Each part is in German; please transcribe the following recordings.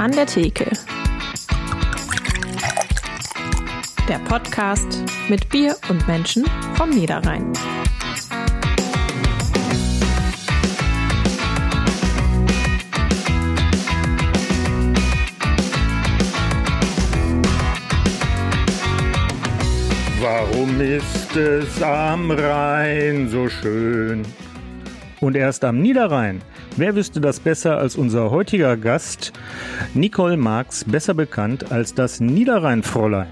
An der Theke. Der Podcast mit Bier und Menschen vom Niederrhein. Warum ist es am Rhein so schön? Und erst am Niederrhein. Wer wüsste das besser als unser heutiger Gast, Nicole Marx, besser bekannt als das Niederrhein-Fräulein?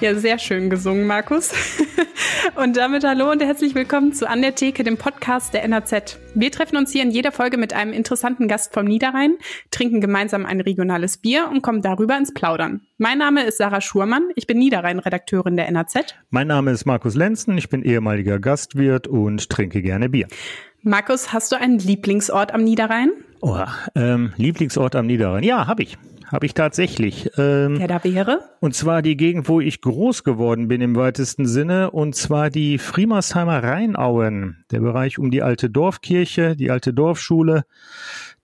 Ja, sehr schön gesungen, Markus. Und damit hallo und herzlich willkommen zu An der Theke, dem Podcast der NAZ. Wir treffen uns hier in jeder Folge mit einem interessanten Gast vom Niederrhein, trinken gemeinsam ein regionales Bier und kommen darüber ins Plaudern. Mein Name ist Sarah Schurmann, ich bin Niederrhein-Redakteurin der NAZ. Mein Name ist Markus Lenzen, ich bin ehemaliger Gastwirt und trinke gerne Bier. Markus, hast du einen Lieblingsort am Niederrhein? Oh, ähm, Lieblingsort am Niederrhein. Ja, habe ich. Habe ich tatsächlich. Ähm, Der da wäre? Und zwar die Gegend, wo ich groß geworden bin im weitesten Sinne, und zwar die Friemersheimer Rheinauen. Der Bereich um die alte Dorfkirche, die alte Dorfschule,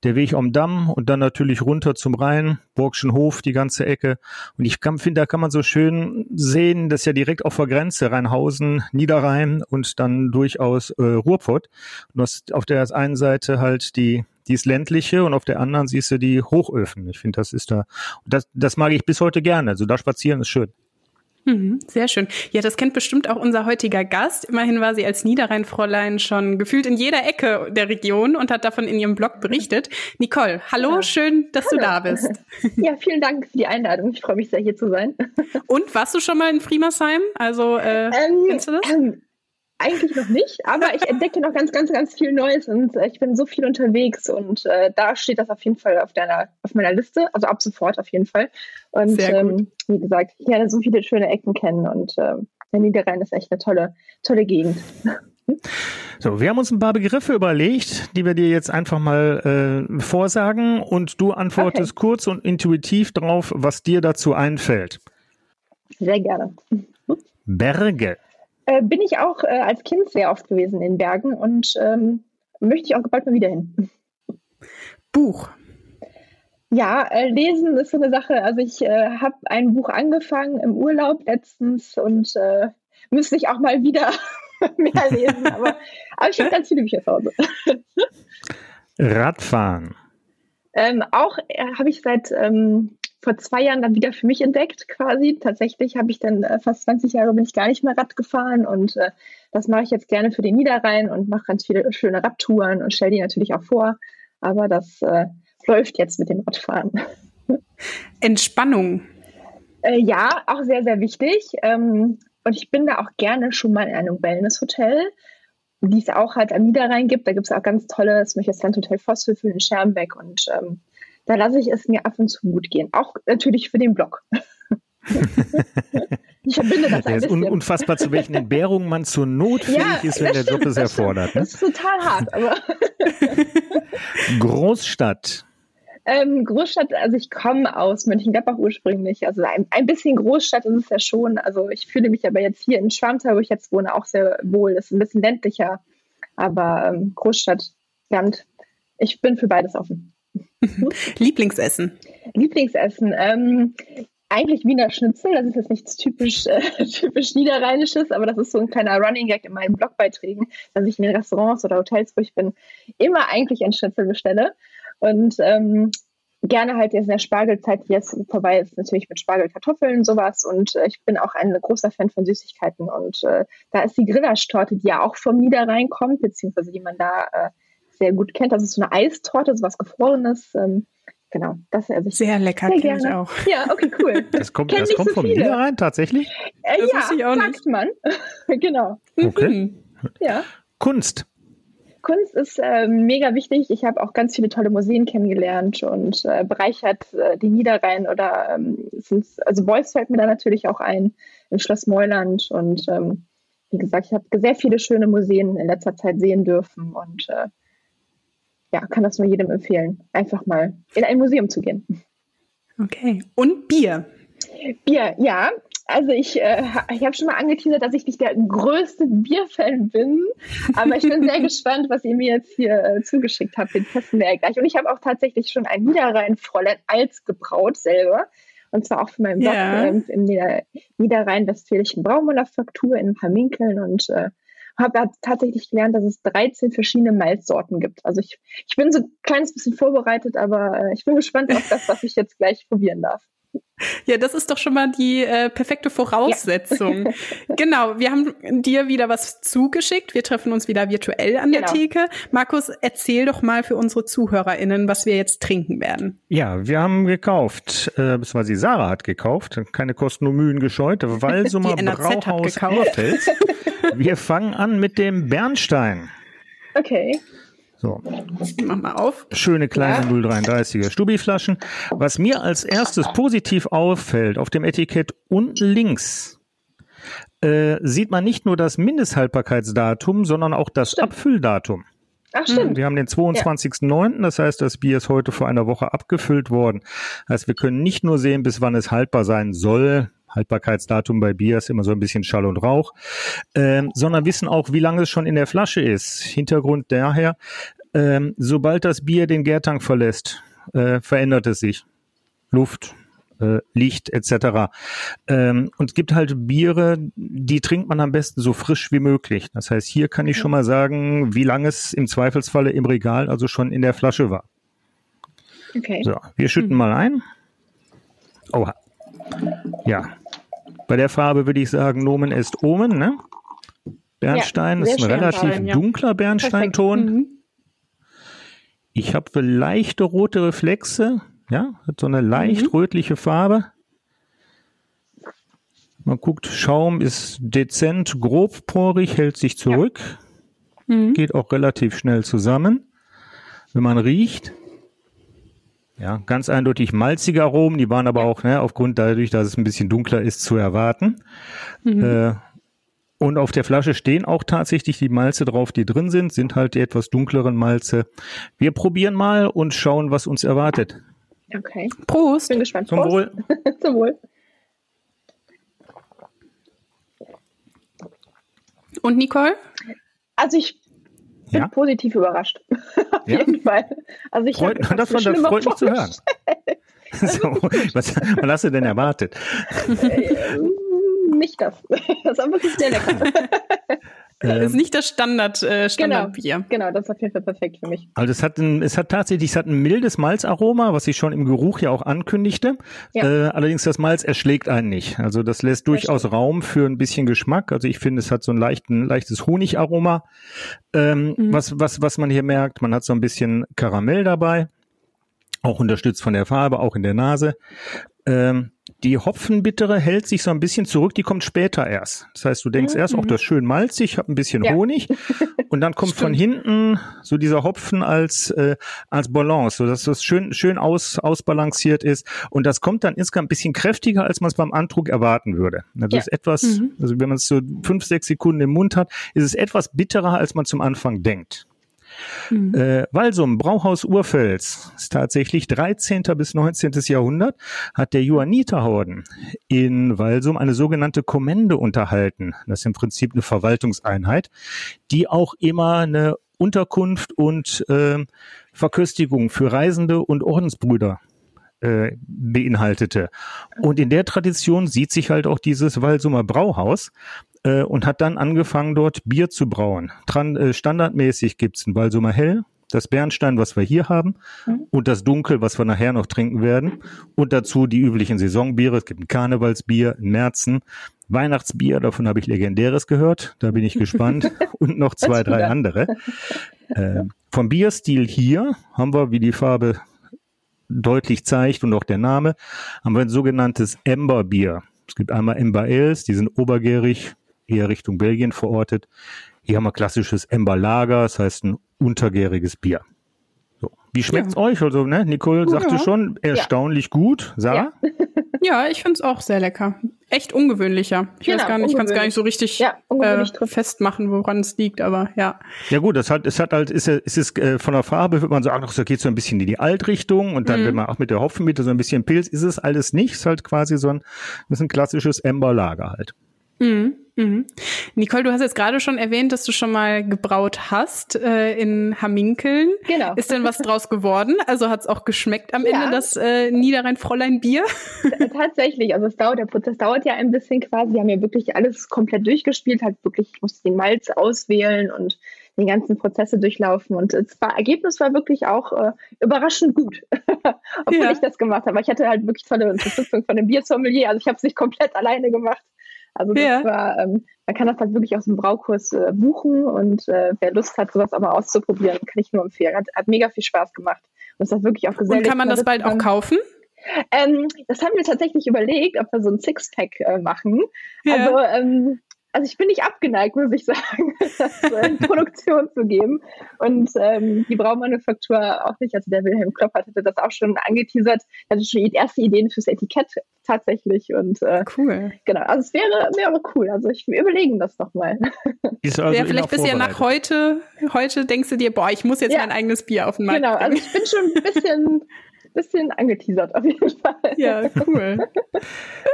der Weg am Damm und dann natürlich runter zum Rhein, Burgschen Hof, die ganze Ecke. Und ich finde, da kann man so schön sehen, das ist ja direkt auf der Grenze, Rheinhausen, Niederrhein und dann durchaus äh, Ruhrpott. Und du hast auf der einen Seite halt die die ist ländliche und auf der anderen siehst du die Hochöfen. Ich finde, das ist da, das, das mag ich bis heute gerne. Also da spazieren ist schön. Mhm, sehr schön. Ja, das kennt bestimmt auch unser heutiger Gast. Immerhin war sie als Niederrheinfräulein schon gefühlt in jeder Ecke der Region und hat davon in ihrem Blog berichtet. Nicole, hallo, ja. schön, dass hallo. du da bist. Ja, vielen Dank für die Einladung. Ich freue mich sehr, hier zu sein. Und warst du schon mal in Friemersheim? Also, äh, ähm, kennst du das? Ähm, eigentlich noch nicht, aber ich entdecke noch ganz, ganz, ganz viel Neues und äh, ich bin so viel unterwegs und äh, da steht das auf jeden Fall auf deiner, auf meiner Liste, also ab sofort auf jeden Fall. Und ähm, wie gesagt, ich lerne so viele schöne Ecken kennen und äh, der Niederrhein ist echt eine tolle, tolle Gegend. So, wir haben uns ein paar Begriffe überlegt, die wir dir jetzt einfach mal äh, vorsagen und du antwortest okay. kurz und intuitiv drauf, was dir dazu einfällt. Sehr gerne. Berge. Äh, bin ich auch äh, als Kind sehr oft gewesen in Bergen und ähm, möchte ich auch bald mal wieder hin. Buch. Ja, äh, lesen ist so eine Sache. Also ich äh, habe ein Buch angefangen im Urlaub letztens und äh, müsste ich auch mal wieder mehr lesen. Aber, aber ich habe ganz viele Bücher zu Hause. Radfahren. Ähm, auch äh, habe ich seit ähm, vor zwei Jahren dann wieder für mich entdeckt, quasi. Tatsächlich habe ich dann äh, fast 20 Jahre bin ich gar nicht mehr Rad gefahren und äh, das mache ich jetzt gerne für den Niederrhein und mache ganz viele schöne Radtouren und stelle die natürlich auch vor. Aber das äh, läuft jetzt mit dem Radfahren. Entspannung. Äh, ja, auch sehr, sehr wichtig. Ähm, und ich bin da auch gerne schon mal in einem Wellness-Hotel, die es auch halt am Niederrhein gibt. Da gibt es auch ganz tolle, das möchte ich das Landhotel Vosswürfel in Schermbeck und ähm, da lasse ich es mir ab und zu gut gehen. Auch natürlich für den Blog. ich verbinde das ein bisschen. ist unfassbar, zu welchen Entbehrungen man zur Not fähig ja, ist, wenn der stimmt, Job es erfordert. Ne? Das ist total hart, aber. Großstadt. Ähm, Großstadt, also ich komme aus Mönchengladbach ursprünglich. Also ein, ein bisschen Großstadt ist es ja schon. Also ich fühle mich aber jetzt hier in Schwarmtal, wo ich jetzt wohne, auch sehr wohl. Das ist ein bisschen ländlicher. Aber ähm, Großstadt, Land, ich bin für beides offen. Lieblingsessen? Lieblingsessen. Ähm, eigentlich Wiener Schnitzel, das ist jetzt nichts typisch, äh, typisch Niederrheinisches, aber das ist so ein kleiner Running Gag in meinen Blogbeiträgen, dass ich in den Restaurants oder Hotels, wo ich bin, immer eigentlich ein Schnitzel bestelle. Und ähm, gerne halt jetzt in der Spargelzeit, die jetzt vorbei ist, natürlich mit Spargelkartoffeln sowas. Und äh, ich bin auch ein großer Fan von Süßigkeiten. Und äh, da ist die Grillasch-Torte, die ja auch vom Niederrhein kommt, beziehungsweise die man da äh, sehr gut kennt. Das ist so eine Eistorte, so was Gefrorenes. Ähm, genau, das esse ich sehr lecker, sehr gerne. ich auch. Ja, okay, cool. Das kommt, das kommt so vom viele. Niederrhein tatsächlich? Äh, das ja, ich auch sagt nicht. man. genau. Okay. Mhm. Ja. Kunst. Kunst ist äh, mega wichtig. Ich habe auch ganz viele tolle Museen kennengelernt und äh, bereichert äh, die Niederrhein oder ähm, also Beuys fällt mir da natürlich auch ein, im Schloss Meuland und ähm, wie gesagt, ich habe sehr viele schöne Museen in letzter Zeit sehen dürfen und äh, ja, kann das nur jedem empfehlen, einfach mal in ein Museum zu gehen. Okay. Und Bier? Bier, ja. Also ich, äh, ich habe schon mal angeteasert, dass ich nicht der größte Bierfan bin, aber ich bin sehr gespannt, was ihr mir jetzt hier äh, zugeschickt habt. Den testen wir ja gleich. Und ich habe auch tatsächlich schon ein Niederrhein-Fräulein als gebraut selber. Und zwar auch für meinen Blog Ja. ähm, im Nieder Niederrhein-Westfälischen Braumanufaktur in ein paar Minkeln und äh, habe tatsächlich gelernt, dass es 13 verschiedene Malzsorten gibt. Also ich, ich bin so ein kleines bisschen vorbereitet, aber äh, ich bin gespannt auf das, was ich jetzt gleich probieren darf. Ja, das ist doch schon mal die äh, perfekte Voraussetzung. genau, wir haben dir wieder was zugeschickt. Wir treffen uns wieder virtuell an der Genau. Theke. Markus, erzähl doch mal für unsere ZuhörerInnen, was wir jetzt trinken werden. Ja, wir haben gekauft, äh, beziehungsweise Sarah hat gekauft, keine Kosten und Mühen gescheut, Die NAZ hat Brauhaus. Urfels. Wir fangen an mit dem Bernstein. Okay. So, Mach mal auf. schöne kleine Ja. 0,33er Stubiflaschen. Was mir als erstes positiv auffällt, auf dem Etikett unten links äh, sieht man nicht nur das Mindesthaltbarkeitsdatum, sondern auch das Stimmt. Abfülldatum. Ach, stimmt. Wir haben den 22.09., das heißt, das Bier ist heute vor einer Woche abgefüllt worden. Heißt, wir können nicht nur sehen, bis wann es haltbar sein soll. Haltbarkeitsdatum bei Bier ist immer so ein bisschen Schall und Rauch, ähm, sondern wissen auch, wie lange es schon in der Flasche ist. Hintergrund daher, ähm, sobald das Bier den Gärtank verlässt, äh, verändert es sich. Luft, äh, Licht etc. Ähm, und es gibt halt Biere, die trinkt man am besten so frisch wie möglich. Das heißt, hier kann ich schon mal sagen, wie lange es im Zweifelsfalle im Regal, also schon in der Flasche war. Okay. So, wir schütten mal ein. Oha. Ja. Bei der Farbe würde ich sagen, Nomen est Omen, ne? Bernstein Ja, ist ein relativ Farben, ja. dunkler Bernsteinton. Mhm. Ich habe leichte rote Reflexe, ja, hat so eine leicht rötliche Farbe. Man guckt, Schaum ist dezent grobporig, hält sich zurück, Mhm. geht auch relativ schnell zusammen. Wenn man riecht, ja, ganz eindeutig malzige Aromen, die waren aber auch, ne, aufgrund dadurch, dass es ein bisschen dunkler ist, zu erwarten. Äh, und auf der Flasche stehen auch tatsächlich die Malze drauf, die drin sind, sind halt die etwas dunkleren Malze. Wir probieren mal und schauen, was uns erwartet. Okay. Prost. Bin gespannt. Zum Prost. Wohl. Zum Wohl. Und Nicole? Also ich bin Ja? positiv überrascht. Auf Ja? jeden Fall. Also ich Freut, das, mir das freut mich zu hören. So, was, was hast du denn erwartet? vorgestellt. Nicht das. Das war wirklich sehr lecker. Ähm, ist nicht das Standard, äh, Standardbier. Genau, das ist auf jeden Fall perfekt für mich. Also es hat, ein, es hat tatsächlich, es hat ein mildes Malzaroma, was sich schon im Geruch ja auch ankündigte. Ja. Äh, allerdings das Malz erschlägt einen nicht. Also das lässt durchaus Raum für ein bisschen Geschmack. Also ich finde, es hat so ein leichten, leichtes Honigaroma. Ähm, was, was, was man hier merkt, man hat so ein bisschen Karamell dabei. Auch unterstützt von der Farbe, auch in der Nase. Ähm, die Hopfenbittere hält sich so ein bisschen zurück, die kommt später erst. Das heißt, du denkst erst, auch das ist schön malzig, hat ein bisschen Ja. Honig und dann kommt von hinten so dieser Hopfen als äh, als Balance, so dass das schön schön aus ausbalanciert ist und das kommt dann insgesamt ein bisschen kräftiger, als man es beim Andruck erwarten würde. Also Ja. ist etwas, also wenn man es so fünf sechs Sekunden im Mund hat, ist es etwas bitterer, als man zum Anfang denkt. Äh, Walsum, Brauhaus Urfels, ist tatsächlich 13. bis 19. Jahrhundert, hat der Johanniterorden in Walsum eine sogenannte Kommende unterhalten. Das ist im Prinzip eine Verwaltungseinheit, die auch immer eine Unterkunft und ähm, Verköstigung für Reisende und Ordensbrüder äh, beinhaltete. Und in der Tradition sieht sich halt auch dieses Walsumer Brauhaus äh, und hat dann angefangen, dort Bier zu brauen. Tran äh, standardmäßig gibt's ein Walsumer Hell, das Bernstein, was wir hier haben, und das Dunkel, was wir nachher noch trinken werden. Und dazu die üblichen Saisonbiere. Es gibt ein Karnevalsbier, ein Märzen, Weihnachtsbier, davon habe ich Legendäres gehört. Da bin ich gespannt. und noch zwei, drei andere. Äh, vom Bierstil hier haben wir, wie die Farbe deutlich zeigt und auch der Name, haben wir ein sogenanntes Ember-Bier. Es gibt einmal Ember Ales, die sind obergärig, eher Richtung Belgien verortet. Hier haben wir klassisches Ember Lager, das heißt ein untergäriges Bier. So. Wie schmeckt's euch? Also, ne, Nicole sagte Ja. schon, erstaunlich gut. Sarah? Ja, ich finde es auch sehr lecker. Echt ungewöhnlicher. Ich genau, weiß gar nicht, ich kann es gar nicht so richtig ja, äh, festmachen, woran es liegt, aber ja. Ja gut, das hat, es hat halt, ist, ist es äh, von der Farbe, würde man sagen, ach, so geht so ein bisschen in die Altrichtung und dann, mhm. wenn man auch mit der Hopfenmiete so ein bisschen Pilz, ist es alles nicht, ist halt quasi so ein, ist ein klassisches Ember-Lager halt. Mhm. Mhm. Nicole, du hast jetzt gerade schon erwähnt, dass du schon mal gebraut hast äh, in Hamminkeln. Genau. Ist denn was draus geworden? Also hat es auch geschmeckt am ja. Ende das äh, Niederrhein-Fräulein-Bier? Tatsächlich. Also es dauert, der Prozess dauert ja ein bisschen quasi. Wir haben ja wirklich alles komplett durchgespielt, halt wirklich, ich musste den Malz auswählen und die ganzen Prozesse durchlaufen. Und das Ergebnis war wirklich auch äh, überraschend gut, obwohl ja. ich das gemacht habe. Ich hatte halt wirklich tolle Unterstützung von dem Biersommelier. Also ich habe es nicht komplett alleine gemacht. Also das ja. war, ähm, man kann das halt wirklich aus dem Braukurs äh, buchen und äh, wer Lust hat, sowas auch mal auszuprobieren, kann ich nur empfehlen. Hat, hat mega viel Spaß gemacht. Und es hat wirklich auch gesellig. Und kann man das bald auch kaufen? Ähm, das haben wir tatsächlich überlegt, ob wir so ein Sixpack äh, machen. Ja. Also ähm, also ich bin nicht abgeneigt, muss ich sagen, das in Produktion zu geben. Und ähm, die Braumanufaktur auch nicht. Also der Wilhelm Kloppert hatte das auch schon angeteasert. Er hatte schon die erste Ideen fürs Etikett tatsächlich. Und äh, cool. Genau. Also es wäre, wäre cool. Also ich wir überlegen das nochmal. Also ja, vielleicht bist du ja nach heute, heute denkst du dir, boah, ich muss jetzt ja. mein eigenes Bier auf den Markt Genau, bringen. also ich bin schon ein bisschen bisschen angeteasert auf jeden Fall. Ja, cool.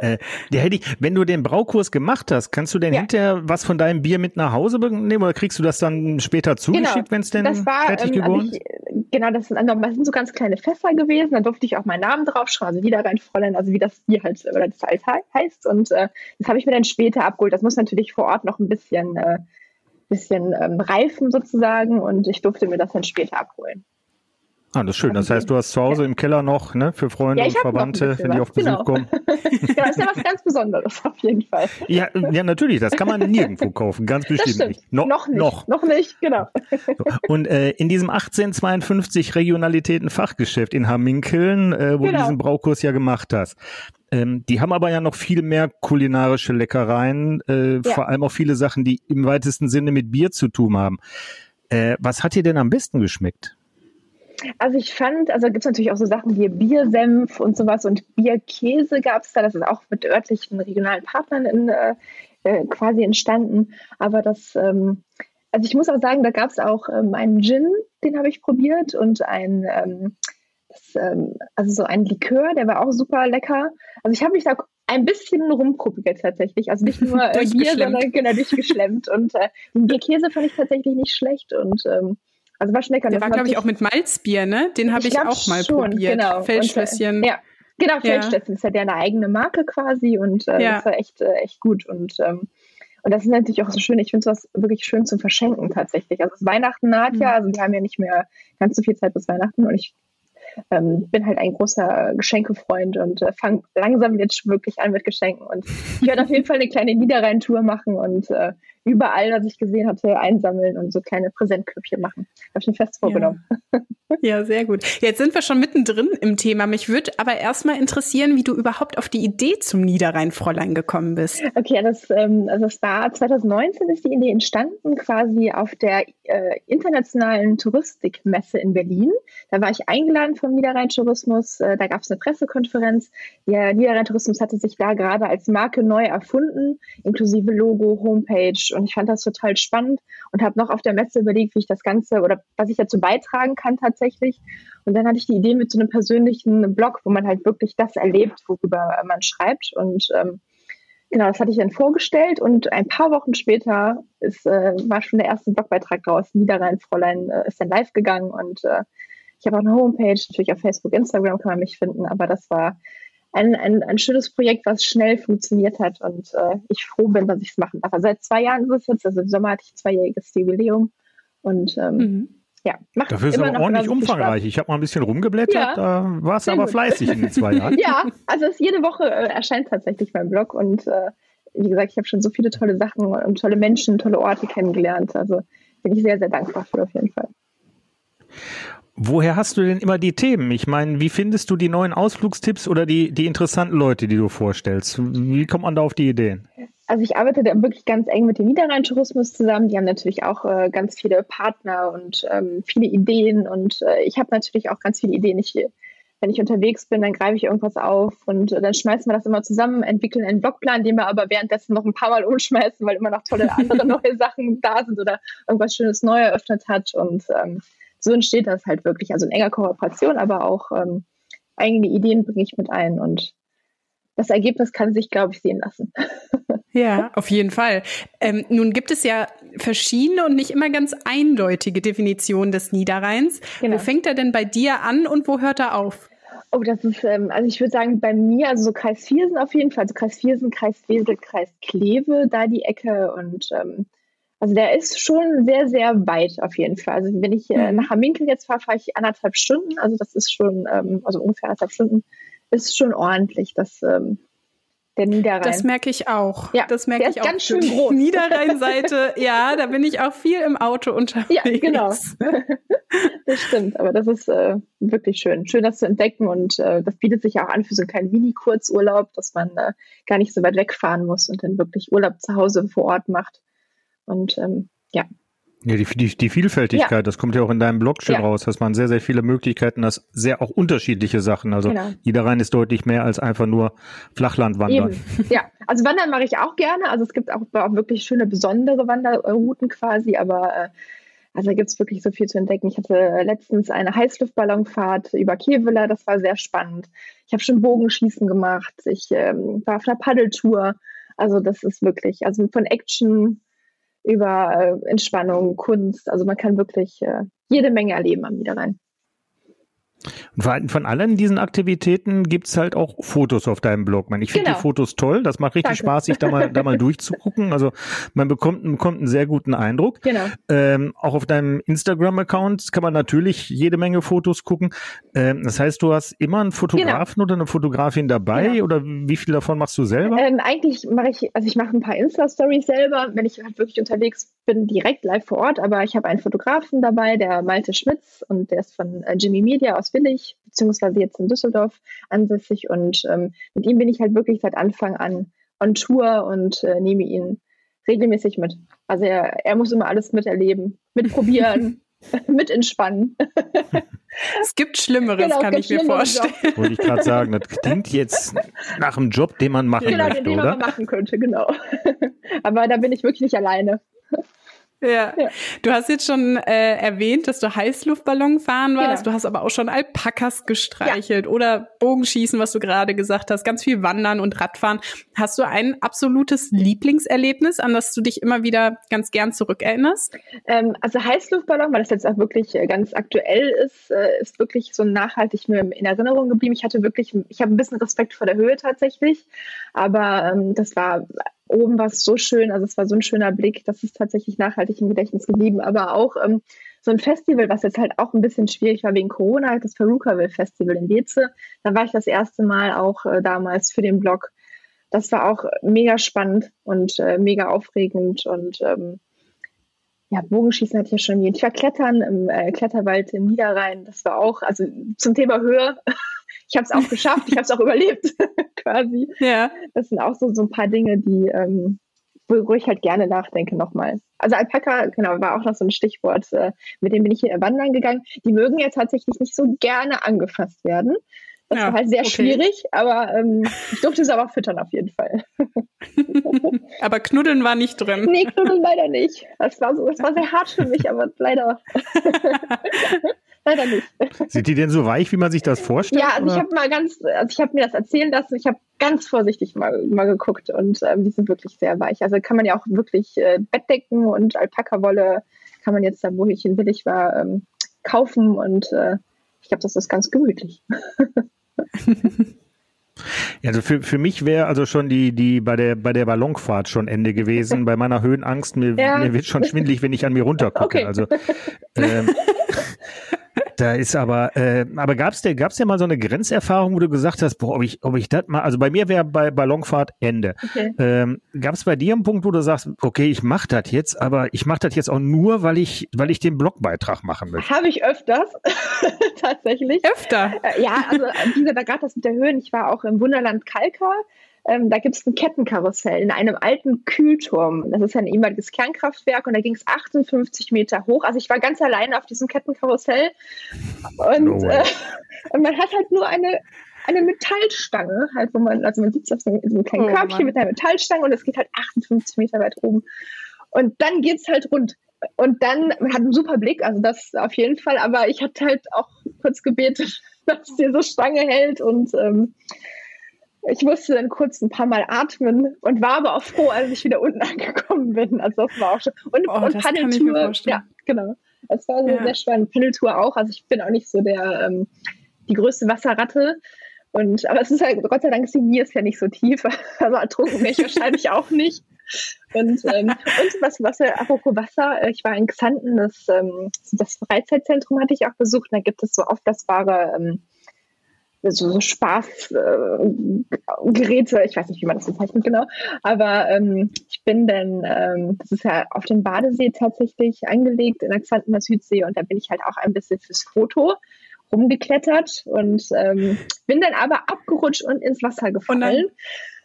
äh, hätte ich, wenn du den Braukurs gemacht hast, kannst du denn ja. hinterher was von deinem Bier mit nach Hause nehmen oder kriegst du das dann später zugeschickt, genau. wenn es denn war, fertig ähm, geworden ist? Genau, das sind, das sind so ganz kleine Fässer gewesen. Da durfte ich auch meinen Namen draufschreiben, also wieder rein Fräulein, also wie das Bier halt oder das halt heißt. Und äh, das habe ich mir dann später abgeholt. Das muss natürlich vor Ort noch ein bisschen, äh, bisschen ähm, reifen sozusagen und ich durfte mir das dann später abholen. Ah, das ist schön. Das heißt, du hast zu Hause ja. im Keller noch, ne, für Freunde ja, und Verwandte, wenn die auf Besuch genau. kommen. genau, ist ja was ganz Besonderes auf jeden Fall. Ja, ja, natürlich. Das kann man nirgendwo kaufen, ganz bestimmt nicht. No, noch nicht. Noch. noch nicht, genau. Und äh, in diesem 1852 Regionalitäten Fachgeschäft in Hamminkeln, äh, wo genau. du diesen Braukurs ja gemacht hast, ähm, die haben aber ja noch viel mehr kulinarische Leckereien, äh, ja. vor allem auch viele Sachen, die im weitesten Sinne mit Bier zu tun haben. Äh, was hat dir denn am besten geschmeckt? Also ich fand, also gibt es natürlich auch so Sachen wie Biersenf und sowas und Bierkäse gab es da. Das ist auch mit örtlichen regionalen Partnern in, äh, äh, quasi entstanden. Aber das, ähm, also ich muss auch sagen, da gab es auch ähm, einen Gin, den habe ich probiert und ein, ähm, das, ähm, also so ein Likör, der war auch super lecker. Also ich habe mich da ein bisschen rumprobiert tatsächlich. Also nicht nur äh, Bier, sondern genau durchgeschlemmt. und äh, Bierkäse fand ich tatsächlich nicht schlecht und ähm, also war Schnecker. Der war, glaube ich, auch mit Malzbier, ne? Den habe ich, ich auch mal schon, probiert. Genau. Feldschlösschen. Und, äh, ja, genau, Feldschlösschen. Ja. ist ja der eine eigene Marke quasi und äh, ja. das war echt, äh, echt gut. Und, ähm, und das ist natürlich auch so schön. Ich finde sowas wirklich schön zum Verschenken tatsächlich. Also Weihnachten naht ja, mhm. also wir haben ja nicht mehr ganz so viel Zeit bis Weihnachten und ich ähm, bin halt ein großer Geschenkefreund und äh, fange langsam jetzt wirklich an mit Geschenken. Und ich werde auf jeden Fall eine kleine Niederrhein-Tour machen und äh, überall, was ich gesehen hatte, einsammeln und so kleine Präsentklüppchen machen. Habe ich mir fest vorgenommen. Ja. ja. sehr gut. Jetzt sind wir schon mittendrin im Thema. Mich würde aber erstmal interessieren, wie du überhaupt auf die Idee zum Niederrhein-Fräulein gekommen bist. Okay, das, ähm, also es war 2019 ist die Idee entstanden, quasi auf der äh, internationalen Touristikmesse in Berlin. Da war ich eingeladen vom Niederrhein-Tourismus. Äh, da gab es eine Pressekonferenz. Der Niederrhein-Tourismus hatte sich da gerade als Marke neu erfunden, inklusive Logo, Homepage und ich fand das total spannend und habe noch auf der Messe überlegt, wie ich das Ganze oder was ich dazu beitragen kann tatsächlich. Und dann hatte ich die Idee mit so einem persönlichen Blog, wo man halt wirklich das erlebt, worüber man schreibt. Und ähm, genau, das hatte ich dann vorgestellt und ein paar Wochen später ist, äh, war schon der erste Blogbeitrag draus. Niederrhein Fräulein äh, ist dann live gegangen und äh, ich habe auch eine Homepage, natürlich auf Facebook, Instagram kann man mich finden, aber das war ein, ein, ein schönes Projekt, was schnell funktioniert hat und äh, ich froh bin, dass ich es machen darf. Also seit zwei Jahren ist es jetzt, also im Sommer hatte ich zweijähriges Jubiläum und ähm, mhm. ja, macht Dafür ist aber ordentlich umfangreich. Ich habe mal ein bisschen rumgeblättert, ja, da war es aber fleißig in den zwei Jahren. ja, also es jede Woche äh, erscheint tatsächlich mein Blog und äh, wie gesagt, ich habe schon so viele tolle Sachen und tolle Menschen, tolle Orte kennengelernt. Also bin ich sehr, sehr dankbar für auf jeden Fall. Woher hast du denn immer die Themen? Ich meine, wie findest du die neuen Ausflugstipps oder die, die interessanten Leute, die du vorstellst? Wie kommt man da auf die Ideen? Also ich arbeite da wirklich ganz eng mit dem Niederrhein-Tourismus zusammen. Die haben natürlich auch äh, ganz viele Partner und ähm, viele Ideen und äh, ich habe natürlich auch ganz viele Ideen. Ich wenn ich unterwegs bin, dann greife ich irgendwas auf und dann schmeißen wir das immer zusammen, entwickeln einen Blogplan, den wir aber währenddessen noch ein paar Mal umschmeißen, weil immer noch tolle andere neue Sachen da sind oder irgendwas Schönes neu eröffnet hat. Und ähm, so entsteht das halt wirklich. Also in enger Kooperation, aber auch ähm, eigene Ideen bringe ich mit ein und das Ergebnis kann sich, glaube ich, sehen lassen. Ja, auf jeden Fall. Ähm, nun gibt es ja verschiedene und nicht immer ganz eindeutige Definitionen des Niederrheins. Genau. Wo fängt er denn bei dir an und wo hört er auf? Oh, das ist, ähm, also ich würde sagen, bei mir, also so Kreis Viersen auf jeden Fall, also Kreis Viersen, Kreis Wesel, Kreis Kleve, da die Ecke und ähm, also der ist schon sehr, sehr weit auf jeden Fall. Also wenn ich äh, mhm. nach Haminkel jetzt fahre, fahre ich anderthalb Stunden, also das ist schon, ähm, also ungefähr anderthalb Stunden, ist schon ordentlich. Das ähm, der Niederrhein. Das merke ich auch. Ja, das merke ich ist auch. ganz schön groß. Niederrheinseite, ja, da bin ich auch viel im Auto unterwegs. Ja, genau. das stimmt, aber das ist äh, wirklich schön. Schön, das zu entdecken und äh, das bietet sich auch an für so einen kleinen Mini-Kurzurlaub, dass man äh, gar nicht so weit wegfahren muss und dann wirklich Urlaub zu Hause vor Ort macht. Und ähm, ja, ja, die, die, die Vielfältigkeit, ja. das kommt ja auch in deinem Blog schon ja. raus, dass man sehr, sehr viele Möglichkeiten, das sehr auch unterschiedliche Sachen. Also genau. Niederrhein ist deutlich mehr als einfach nur Flachlandwandern. Eben. Ja, also Wandern mache ich auch gerne. Also es gibt auch, auch wirklich schöne, besondere Wanderrouten quasi, aber äh, also da gibt es wirklich so viel zu entdecken. Ich hatte letztens eine Heißluftballonfahrt über Kevela, das war sehr spannend. Ich habe schon Bogenschießen gemacht, ich ähm, war auf einer Paddeltour. Also das ist wirklich, also von Action über äh, Entspannung, Kunst. Also man kann wirklich äh, jede Menge erleben am Niederrhein. Und von allen diesen Aktivitäten gibt's halt auch Fotos auf deinem Blog. Ich finde genau. die Fotos toll. Das macht richtig Danke. Spaß, sich da mal, da mal durchzugucken. Also man bekommt, bekommt einen sehr guten Eindruck. Genau. Ähm, auch auf deinem Instagram-Account kann man natürlich jede Menge Fotos gucken. Ähm, das heißt, du hast immer einen Fotografen genau. oder eine Fotografin dabei genau. oder wie viel davon machst du selber? Ähm, eigentlich mache ich, also ich mache ein paar Insta-Stories selber, wenn ich halt wirklich unterwegs bin, direkt live vor Ort. Aber ich habe einen Fotografen dabei, der Malte Schmitz und der ist von äh, Jimmy Media aus Willig, beziehungsweise jetzt in Düsseldorf ansässig. Und ähm, mit ihm bin ich halt wirklich seit Anfang an on Tour und äh, nehme ihn regelmäßig mit. Also er, er muss immer alles miterleben, mitprobieren, mit entspannen. es gibt Schlimmeres, genau, kann ich mir vorstellen. Job. Wollte ich gerade sagen, das klingt jetzt nach einem Job, den man machen genau, möchte, den, den oder? man machen könnte, genau. Aber da bin ich wirklich nicht alleine. Ja. ja. Du hast jetzt schon äh, erwähnt, dass du Heißluftballon fahren warst. Genau. Du hast aber auch schon Alpakas gestreichelt ja. oder Bogenschießen, was du gerade gesagt hast, ganz viel Wandern und Radfahren. Hast du ein absolutes Lieblingserlebnis, an das du dich immer wieder ganz gern zurückerinnerst? Ähm, also Heißluftballon, weil das jetzt auch wirklich äh, ganz aktuell ist, äh, ist wirklich so nachhaltig mir in Erinnerung geblieben. Ich hatte wirklich, ich habe ein bisschen Respekt vor der Höhe tatsächlich, aber ähm, das war oben war es so schön, also es war so ein schöner Blick, das ist tatsächlich nachhaltig im Gedächtnis geblieben. Aber auch ähm, so ein Festival, was jetzt halt auch ein bisschen schwierig war wegen Corona, das Perukaville Festival in Weze. Da war ich das erste Mal auch äh, damals für den Blog. Das war auch mega spannend und äh, mega aufregend und ähm, ja, Bogenschießen hatte ich ja schon erwähnt. Ich war klettern im äh, Kletterwald im Niederrhein. Das war auch, also zum Thema Höhe, ich habe es auch geschafft, ich habe es auch überlebt, quasi. Ja. Das sind auch so, so ein paar Dinge, die, ähm, wo ich halt gerne nachdenke nochmal. Also Alpaka, genau, war auch noch so ein Stichwort, äh, mit dem bin ich hier wandern gegangen. Die mögen ja tatsächlich nicht so gerne angefasst werden. Das ja, war halt sehr okay. schwierig, aber ähm, ich durfte sie aber füttern auf jeden Fall. aber Knuddeln war nicht drin. Nee, Knuddeln leider nicht. Das war so, das war sehr hart für mich, aber leider. Leider nicht. Sind die denn so weich, wie man sich das vorstellt? Ja, also oder? ich habe mal ganz, also ich habe mir das erzählen lassen, ich habe ganz vorsichtig mal, mal geguckt und ähm, die sind wirklich sehr weich. Also kann man ja auch wirklich äh, Bettdecken und Alpaka-Wolle kann man jetzt da, wo ich in Willig war, ähm, kaufen und äh, ich glaube, das ist ganz gemütlich. Ja, also für, für mich wäre also schon die, die bei der, bei der Ballonfahrt schon Ende gewesen. bei meiner Höhenangst, mir, ja. mir wird schon schwindlig, wenn ich an mir runtergucke. Okay. Also ähm, Da ist aber, äh, aber gab's denn, gab's denn mal so eine Grenzerfahrung, wo du gesagt hast, boah, ob ich, ob ich das mal, also bei mir wäre bei Ballonfahrt Ende. Okay. Ähm, gab's bei dir einen Punkt, wo du sagst, okay, ich mach das jetzt, aber ich mach das jetzt auch nur, weil ich, weil ich den Blogbeitrag machen möchte? Habe ich öfters, tatsächlich. Öfter? Äh, ja, also wie gesagt, gerade das mit der Höhen, ich war auch im Wunderland Kalka ähm, da gibt es ein Kettenkarussell in einem alten Kühlturm. Das ist ein ehemaliges Kernkraftwerk und da ging es 58 Meter hoch. Also ich war ganz alleine auf diesem Kettenkarussell und, no äh, und man hat halt nur eine eine Metallstange, halt, wo man, also man sitzt auf so, so einem kleinen oh, Körbchen Mann. mit einer Metallstange und es geht halt 58 Meter weit oben. Und dann geht es halt rund. Und dann, man hat einen super Blick, also das auf jeden Fall, aber ich hatte halt auch kurz gebetet, dass diese Stange hält und ähm, ich musste dann kurz ein paar Mal atmen und war aber auch froh, als ich wieder unten angekommen bin. Also das war auch schon. Und, oh, und Paddeltour, ja, genau. Das war so ja. sehr spannend. Paddeltour auch. Also ich bin auch nicht so der ähm, die größte Wasserratte. Und aber es ist halt, Gott sei Dank ist die Nier ist ja nicht so tief. Also ertrunken wäre ich wahrscheinlich auch nicht. Und, ähm, und was, was, apropos Wasser, äh, ich war in Xanten, das, ähm, das Freizeitzentrum hatte ich auch besucht. Da gibt es so aufblasbare ähm, so Spaßgeräte, äh, ich weiß nicht, wie man das bezeichnet genau, aber ähm, ich bin dann, ähm, das ist ja auf dem Badesee tatsächlich angelegt in der Xantener Südsee und da bin ich halt auch ein bisschen fürs Foto rumgeklettert und ähm, bin dann aber abgerutscht und ins Wasser gefallen.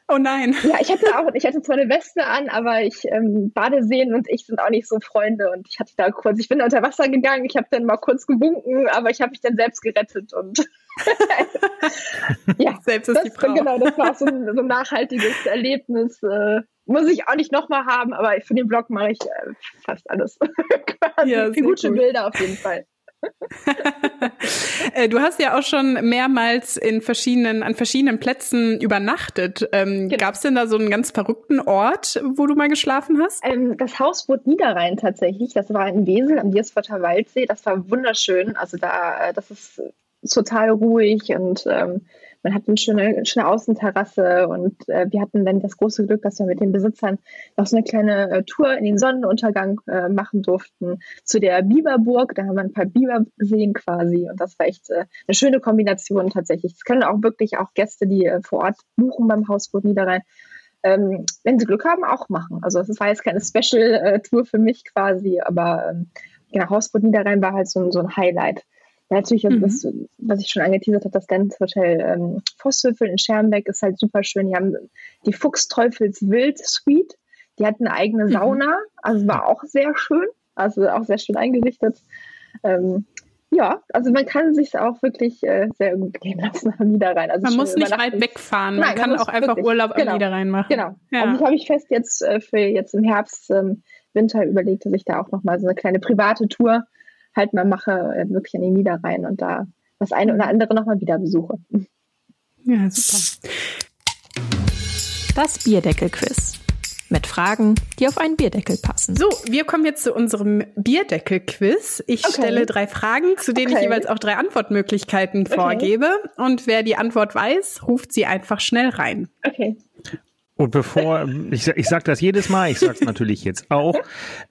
Oh nein. Ja, ich hatte auch, ich hatte zwar eine Weste an, aber ich ähm, Badeseen und ich sind auch nicht so Freunde und ich hatte da kurz, ich bin unter Wasser gegangen, ich habe dann mal kurz gewunken, aber ich habe mich dann selbst gerettet und ja, selbst ist das, die Frau. Genau, das war so ein, so ein nachhaltiges Erlebnis. Äh, muss ich auch nicht nochmal haben, aber für den Blog mache ich äh, fast alles. Quasi. Ja, gute cool. Bilder auf jeden Fall. Äh, du hast ja auch schon mehrmals in verschiedenen, an verschiedenen Plätzen übernachtet. Ähm, genau. Gab es denn da so einen ganz verrückten Ort, wo du mal geschlafen hast? Ähm, das Hausboot Niederrhein tatsächlich. Das war in Wesel am Diersforter Waldsee. Das war wunderschön. Also da, äh, das ist total ruhig und ähm, man hat eine schöne, schöne Außenterrasse und äh, wir hatten dann das große Glück, dass wir mit den Besitzern noch so eine kleine äh, Tour in den Sonnenuntergang äh, machen durften zu der Biberburg. Da haben wir ein paar Biber gesehen quasi und das war echt äh, eine schöne Kombination tatsächlich. Das können auch wirklich auch Gäste, die äh, vor Ort buchen beim Hausboot Niederrhein, ähm, wenn sie Glück haben, auch machen. Also es war jetzt keine Special-Tour für mich quasi, aber ähm, genau, Hausboot Niederrhein war halt so, so ein Highlight. Ja, natürlich, mhm. das, was ich schon angeteasert habe, das Dance Hotel ähm, Vosswürfel in Schermbeck ist halt super schön. Die haben die Fuchsteufels Wild Suite. Die hat eine eigene mhm. Sauna, mhm. also war auch sehr schön, also auch sehr schön eingerichtet. Ähm, ja, also man kann sich auch wirklich äh, sehr gut gehen lassen am Niederrhein. Also man muss nicht weit wegfahren, man Nein, kann man auch einfach wirklich, Urlaub genau, am Niederrhein machen. Genau. Ja. Also ich habe ich fest jetzt äh, für jetzt im Herbst, ähm, Winter überlegt, dass ich da auch nochmal so eine kleine private Tour halt mal mache, äh, wirklich in den Niederrhein und da das eine oder andere nochmal wieder besuche. Ja, super. Das Bierdeckel-Quiz. Mit Fragen, die auf einen Bierdeckel passen. So, wir kommen jetzt zu unserem Bierdeckel-Quiz. Ich okay. stelle drei Fragen, zu denen okay. ich jeweils auch drei Antwortmöglichkeiten okay. vorgebe. Und wer die Antwort weiß, ruft sie einfach schnell rein. Okay. Und bevor, ich, ich sage das jedes Mal, ich sage es natürlich jetzt auch,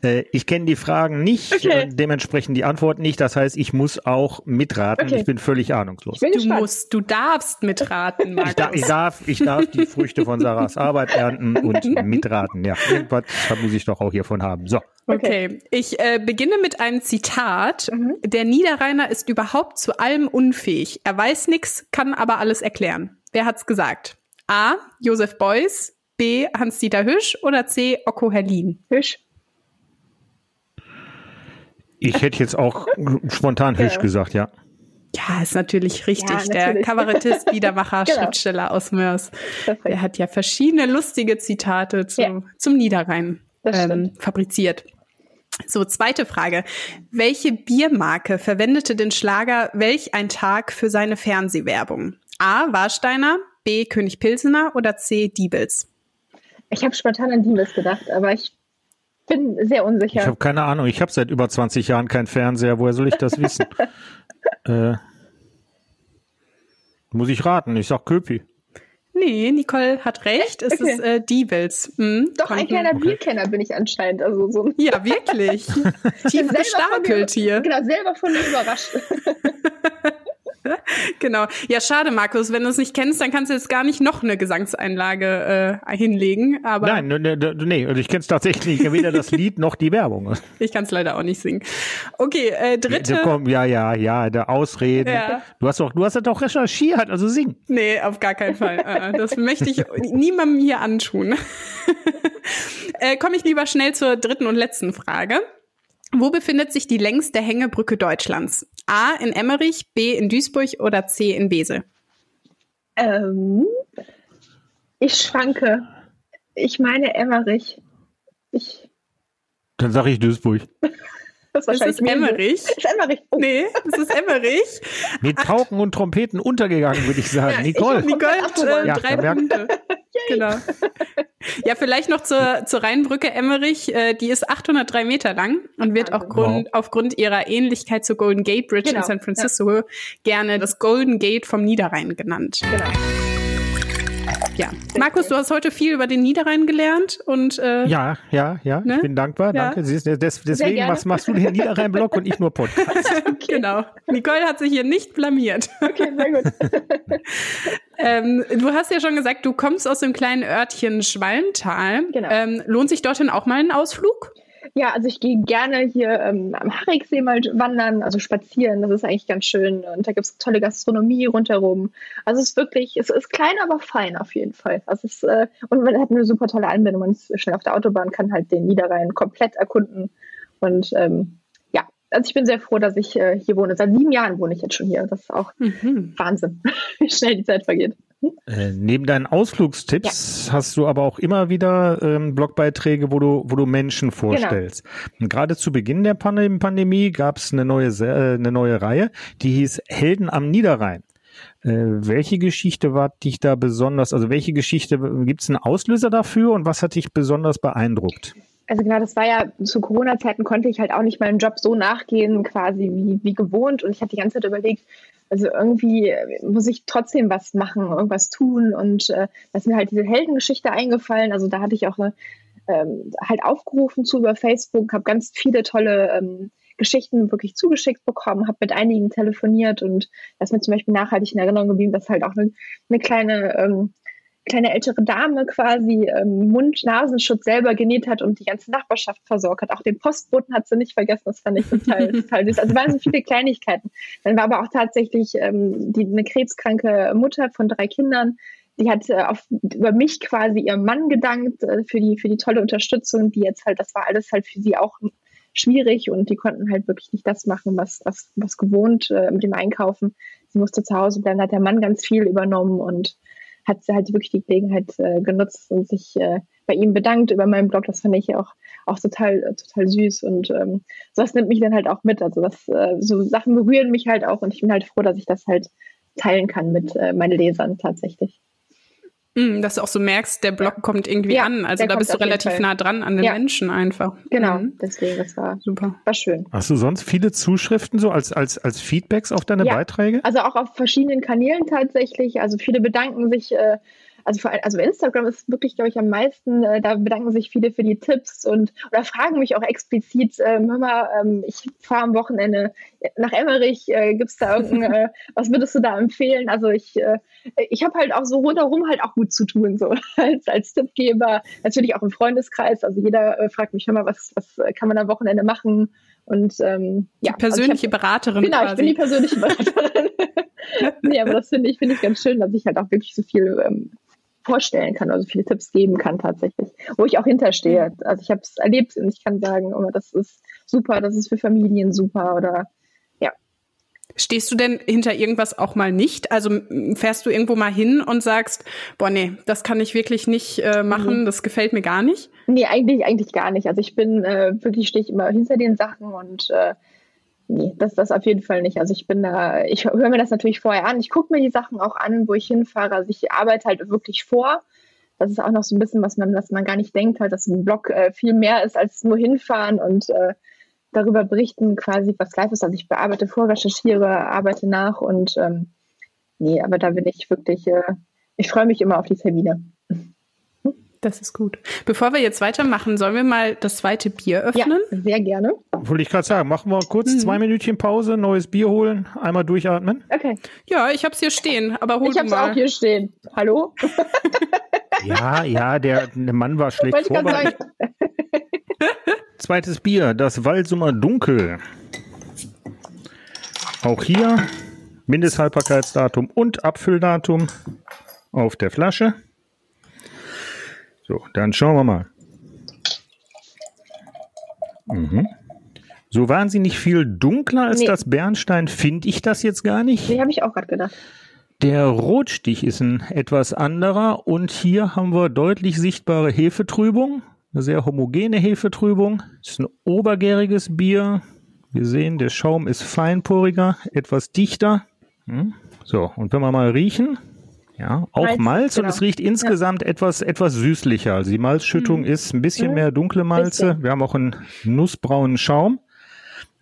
äh, ich kenne die Fragen nicht, okay. äh, dementsprechend die Antworten nicht. Das heißt, ich muss auch mitraten. Okay. Ich bin völlig ahnungslos. Bin du musst, du darfst mitraten, Markus. Ich, da, ich, darf, ich darf die Früchte von Sarahs Arbeit ernten und mitraten. Ja, irgendwas muss ich doch auch hiervon haben. So. Okay, ich äh, beginne mit einem Zitat. Mhm. Der Niederrheiner ist überhaupt zu allem unfähig. Er weiß nichts, kann aber alles erklären. Wer hat's gesagt? A. Josef Beuys, B. Hans-Dieter Hüsch oder C. Okko Herlin? Hüsch. Ich hätte jetzt auch spontan Hüsch gesagt, ja. Ja, ist natürlich richtig. Ja, natürlich. Der Kabarettist, Liedermacher, genau. Schriftsteller aus Mörs. Perfekt. Der hat ja verschiedene lustige Zitate zum, ja. zum Niederrhein ähm, fabriziert. So, zweite Frage. Welche Biermarke verwendete den Schlager Welch ein Tag für seine Fernsehwerbung? A. Warsteiner, B. König Pilsener oder C. Diebels? Ich habe spontan an Diebels gedacht, aber ich bin sehr unsicher. Ich habe keine Ahnung. Ich habe seit über 20 Jahren keinen Fernseher. Woher soll ich das wissen? äh, muss ich raten. Ich sag Köpi. Nee, Nicole hat recht. Es okay. ist äh, Diebels. Hm, Doch, konnten. ein kleiner okay. Bierkenner bin ich anscheinend. Also so. Ja, wirklich. Tief gestarkelt hier. Genau, selber von mir überrascht. genau. Ja, schade, Markus. Wenn du es nicht kennst, dann kannst du jetzt gar nicht noch eine Gesangseinlage äh, hinlegen. Aber Nein, ne, ne, nee, also ich kenne es tatsächlich nicht. Weder das Lied noch die Werbung. ich kann es leider auch nicht singen. Okay, äh, dritte. Ja, komm, ja, ja, ja, der Ausreden. Ja. Du hast doch, du hast das doch recherchiert, also sing. Nee, auf gar keinen Fall. Äh, äh, das möchte ich niemandem hier antun. äh, Komme ich lieber schnell zur dritten und letzten Frage. Wo befindet sich die längste Hängebrücke Deutschlands? A in Emmerich, B in Duisburg oder C in Wesel? Ähm, ich schwanke. Ich meine Emmerich. Ich. Dann sage ich Duisburg. Das ist, ist Emmerich. Ist Emmerich. Oh. Nee, es ist Emmerich. Mit Pauken und Trompeten untergegangen, würde ich sagen. Ja, Nicole. Ich Nicole hat äh, ja, drei Punkte. Genau. Ja, vielleicht noch zur, zur Rheinbrücke Emmerich. Äh, die ist 803 Meter lang und wird auch Grund, wow. aufgrund ihrer Ähnlichkeit zur Golden Gate Bridge genau. in San Francisco ja. gerne das Golden Gate vom Niederrhein genannt. Genau. Ja, Markus, du hast heute viel über den Niederrhein gelernt und äh, ja, ja, ja, ne? ich bin dankbar, ja. danke. Des, deswegen, was machst du den Niederrhein-Blog und ich nur Podcast? okay. Genau. Nicole hat sich hier nicht blamiert. Okay, sehr gut. ähm, du hast ja schon gesagt, du kommst aus dem kleinen Örtchen Schwalmtal. Genau. Ähm, lohnt sich dorthin auch mal ein Ausflug? Ja, also ich gehe gerne hier ähm, am Harigsee mal wandern, also spazieren. Das ist eigentlich ganz schön. Und da gibt es tolle Gastronomie rundherum. Also es ist wirklich, es ist klein, aber fein auf jeden Fall. Also es äh, und man hat eine super tolle Anbindung. Man ist schnell auf der Autobahn, kann halt den Niederrhein komplett erkunden. Und ähm, ja, also ich bin sehr froh, dass ich äh, hier wohne. Seit sieben Jahren wohne ich jetzt schon hier. Das ist auch mhm. Wahnsinn, wie schnell die Zeit vergeht. Äh, neben deinen Ausflugstipps ja. hast du aber auch immer wieder ähm, Blogbeiträge, wo du, wo du Menschen genau. vorstellst. Genau. Gerade zu Beginn der Pandem Pandemie gab es eine neue, äh, eine neue Reihe, die hieß Helden am Niederrhein. Äh, welche Geschichte war dich da besonders, also welche Geschichte, gibt es einen Auslöser dafür und was hat dich besonders beeindruckt? Also genau, das war ja zu Corona-Zeiten konnte ich halt auch nicht meinem Job so nachgehen, quasi wie, wie gewohnt. Und ich hatte die ganze Zeit überlegt, also irgendwie muss ich trotzdem was machen, irgendwas tun. Und äh, da ist mir halt diese Heldengeschichte eingefallen. Also da hatte ich auch ähm, halt aufgerufen zu über Facebook, habe ganz viele tolle ähm, Geschichten wirklich zugeschickt bekommen, habe mit einigen telefoniert und das ist mir zum Beispiel nachhaltig in Erinnerung geblieben, dass halt auch eine, eine kleine ähm, kleine ältere Dame quasi ähm, Mund-Nasenschutz selber genäht hat und die ganze Nachbarschaft versorgt hat. Auch den Postboten hat sie nicht vergessen, das fand ich total, total süß. Also waren so viele Kleinigkeiten. Dann war aber auch tatsächlich ähm, die, eine krebskranke Mutter von drei Kindern, die hat äh, auf, über mich quasi ihrem Mann gedankt äh, für, die, für die tolle Unterstützung, die jetzt halt, das war alles halt für sie auch schwierig und die konnten halt wirklich nicht das machen, was, was, was gewohnt äh, mit dem Einkaufen. Sie musste zu Hause bleiben, hat der Mann ganz viel übernommen und hat sie halt wirklich die Gelegenheit äh, genutzt und sich äh, bei ihm bedankt über meinen Blog. Das fand ich auch, auch total, total süß und ähm, sowas nimmt mich dann halt auch mit. Also das, äh, so Sachen berühren mich halt auch und ich bin halt froh, dass ich das halt teilen kann mit äh, meinen Lesern tatsächlich. Mm, dass du auch so merkst, der Blog kommt irgendwie ja, an. Also da bist du relativ nah dran an den ja. Menschen einfach. Genau, mhm. deswegen, das war super. War schön. Hast du sonst viele Zuschriften so als, als, als Feedbacks auf deine ja. Beiträge? Also auch auf verschiedenen Kanälen tatsächlich. Also viele bedanken sich äh, also vor allem, also Instagram ist wirklich, glaube ich, am meisten, äh, da bedanken sich viele für die Tipps und oder fragen mich auch explizit, äh, Mama, ähm, ich fahre am Wochenende nach Emmerich, äh, gibt es da irgendein, äh, was würdest du da empfehlen? Also ich, äh, ich habe halt auch so rundherum halt auch gut zu tun, so als, als Tippgeber, natürlich auch im Freundeskreis. Also jeder äh, fragt mich, hör mal, was, was kann man am Wochenende machen? Und ähm, ja, die persönliche also hab, Beraterin. Genau, quasi. ich bin die persönliche Beraterin. nee, aber das finde ich, finde ich ganz schön, dass ich halt auch wirklich so viel ähm, vorstellen kann, also viele Tipps geben kann tatsächlich, wo ich auch hinterstehe. Also ich habe es erlebt und ich kann sagen, oh, das ist super, das ist für Familien super oder ja. Stehst du denn hinter irgendwas auch mal nicht? Also fährst du irgendwo mal hin und sagst, boah, nee, das kann ich wirklich nicht äh, machen, mhm. das gefällt mir gar nicht? Nee, eigentlich, eigentlich gar nicht. Also ich bin äh, wirklich, stehe ich immer hinter den Sachen und äh, nee, das das auf jeden Fall nicht. Also ich bin da, ich höre mir das natürlich vorher an. Ich gucke mir die Sachen auch an, wo ich hinfahre. Also ich arbeite halt wirklich vor. Das ist auch noch so ein bisschen, was man, was man gar nicht denkt, halt, dass ein Blog äh, viel mehr ist als nur hinfahren und äh, darüber berichten, quasi, was live ist. Also ich bearbeite vor, recherchiere, arbeite nach und ähm, nee, aber da bin ich wirklich, äh, ich freue mich immer auf die Termine. Das ist gut. Bevor wir jetzt weitermachen, sollen wir mal das zweite Bier öffnen? Ja, sehr gerne. Wollte ich gerade sagen, machen wir kurz mhm. zwei Minütchen Pause, neues Bier holen, einmal durchatmen. Okay. Ja, ich habe es hier stehen, aber hol Ich habe es auch hier stehen. Hallo? ja, ja, der, der Mann war schlecht vorbereitet. Zweites Bier, das Walsumer Dunkel. Auch hier Mindesthaltbarkeitsdatum und Abfülldatum auf der Flasche. So, dann schauen wir mal. Mhm. So wahnsinnig viel dunkler als nee. das Bernstein finde ich das jetzt gar nicht. Nee, habe ich auch gerade gedacht. Der Rotstich ist ein etwas anderer und hier haben wir deutlich sichtbare Hefetrübung, eine sehr homogene Hefetrübung. Das ist ein obergäriges Bier. Wir sehen, der Schaum ist feinporiger, etwas dichter. Hm. So, und wenn wir mal riechen, ja, auch Malz, Malz genau. und es riecht insgesamt ja. etwas, etwas süßlicher. Also die Malzschüttung mhm. ist ein bisschen mhm. mehr dunkle Malze. Bisschen. Wir haben auch einen nussbraunen Schaum.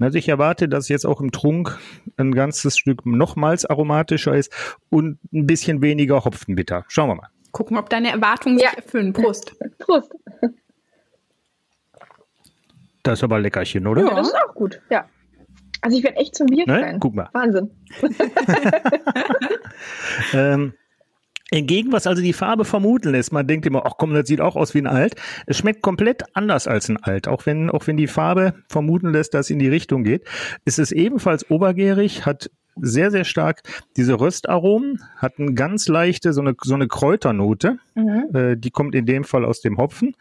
Also ich erwarte, dass jetzt auch im Trunk ein ganzes Stück noch malzaromatischer ist und ein bisschen weniger Hopfenbitter. Schauen wir mal. Gucken, ob deine Erwartungen ja. sich erfüllen. Prost. Prost. Das ist aber leckerchen, oder? Ja, das ist auch gut, ja. Also ich werde echt zum Bier ne? Guck mal. Wahnsinn. ähm, Entgegen, was also die Farbe vermuten lässt. Man denkt immer, ach komm, das sieht auch aus wie ein Alt. Es schmeckt komplett anders als ein Alt. Auch wenn, auch wenn die Farbe vermuten lässt, dass es in die Richtung geht. ist Es ebenfalls obergärig, hat sehr, sehr stark diese Röstaromen, hat eine ganz leichte, so eine, so eine Kräuternote. Mhm. Äh, die kommt in dem Fall aus dem Hopfen.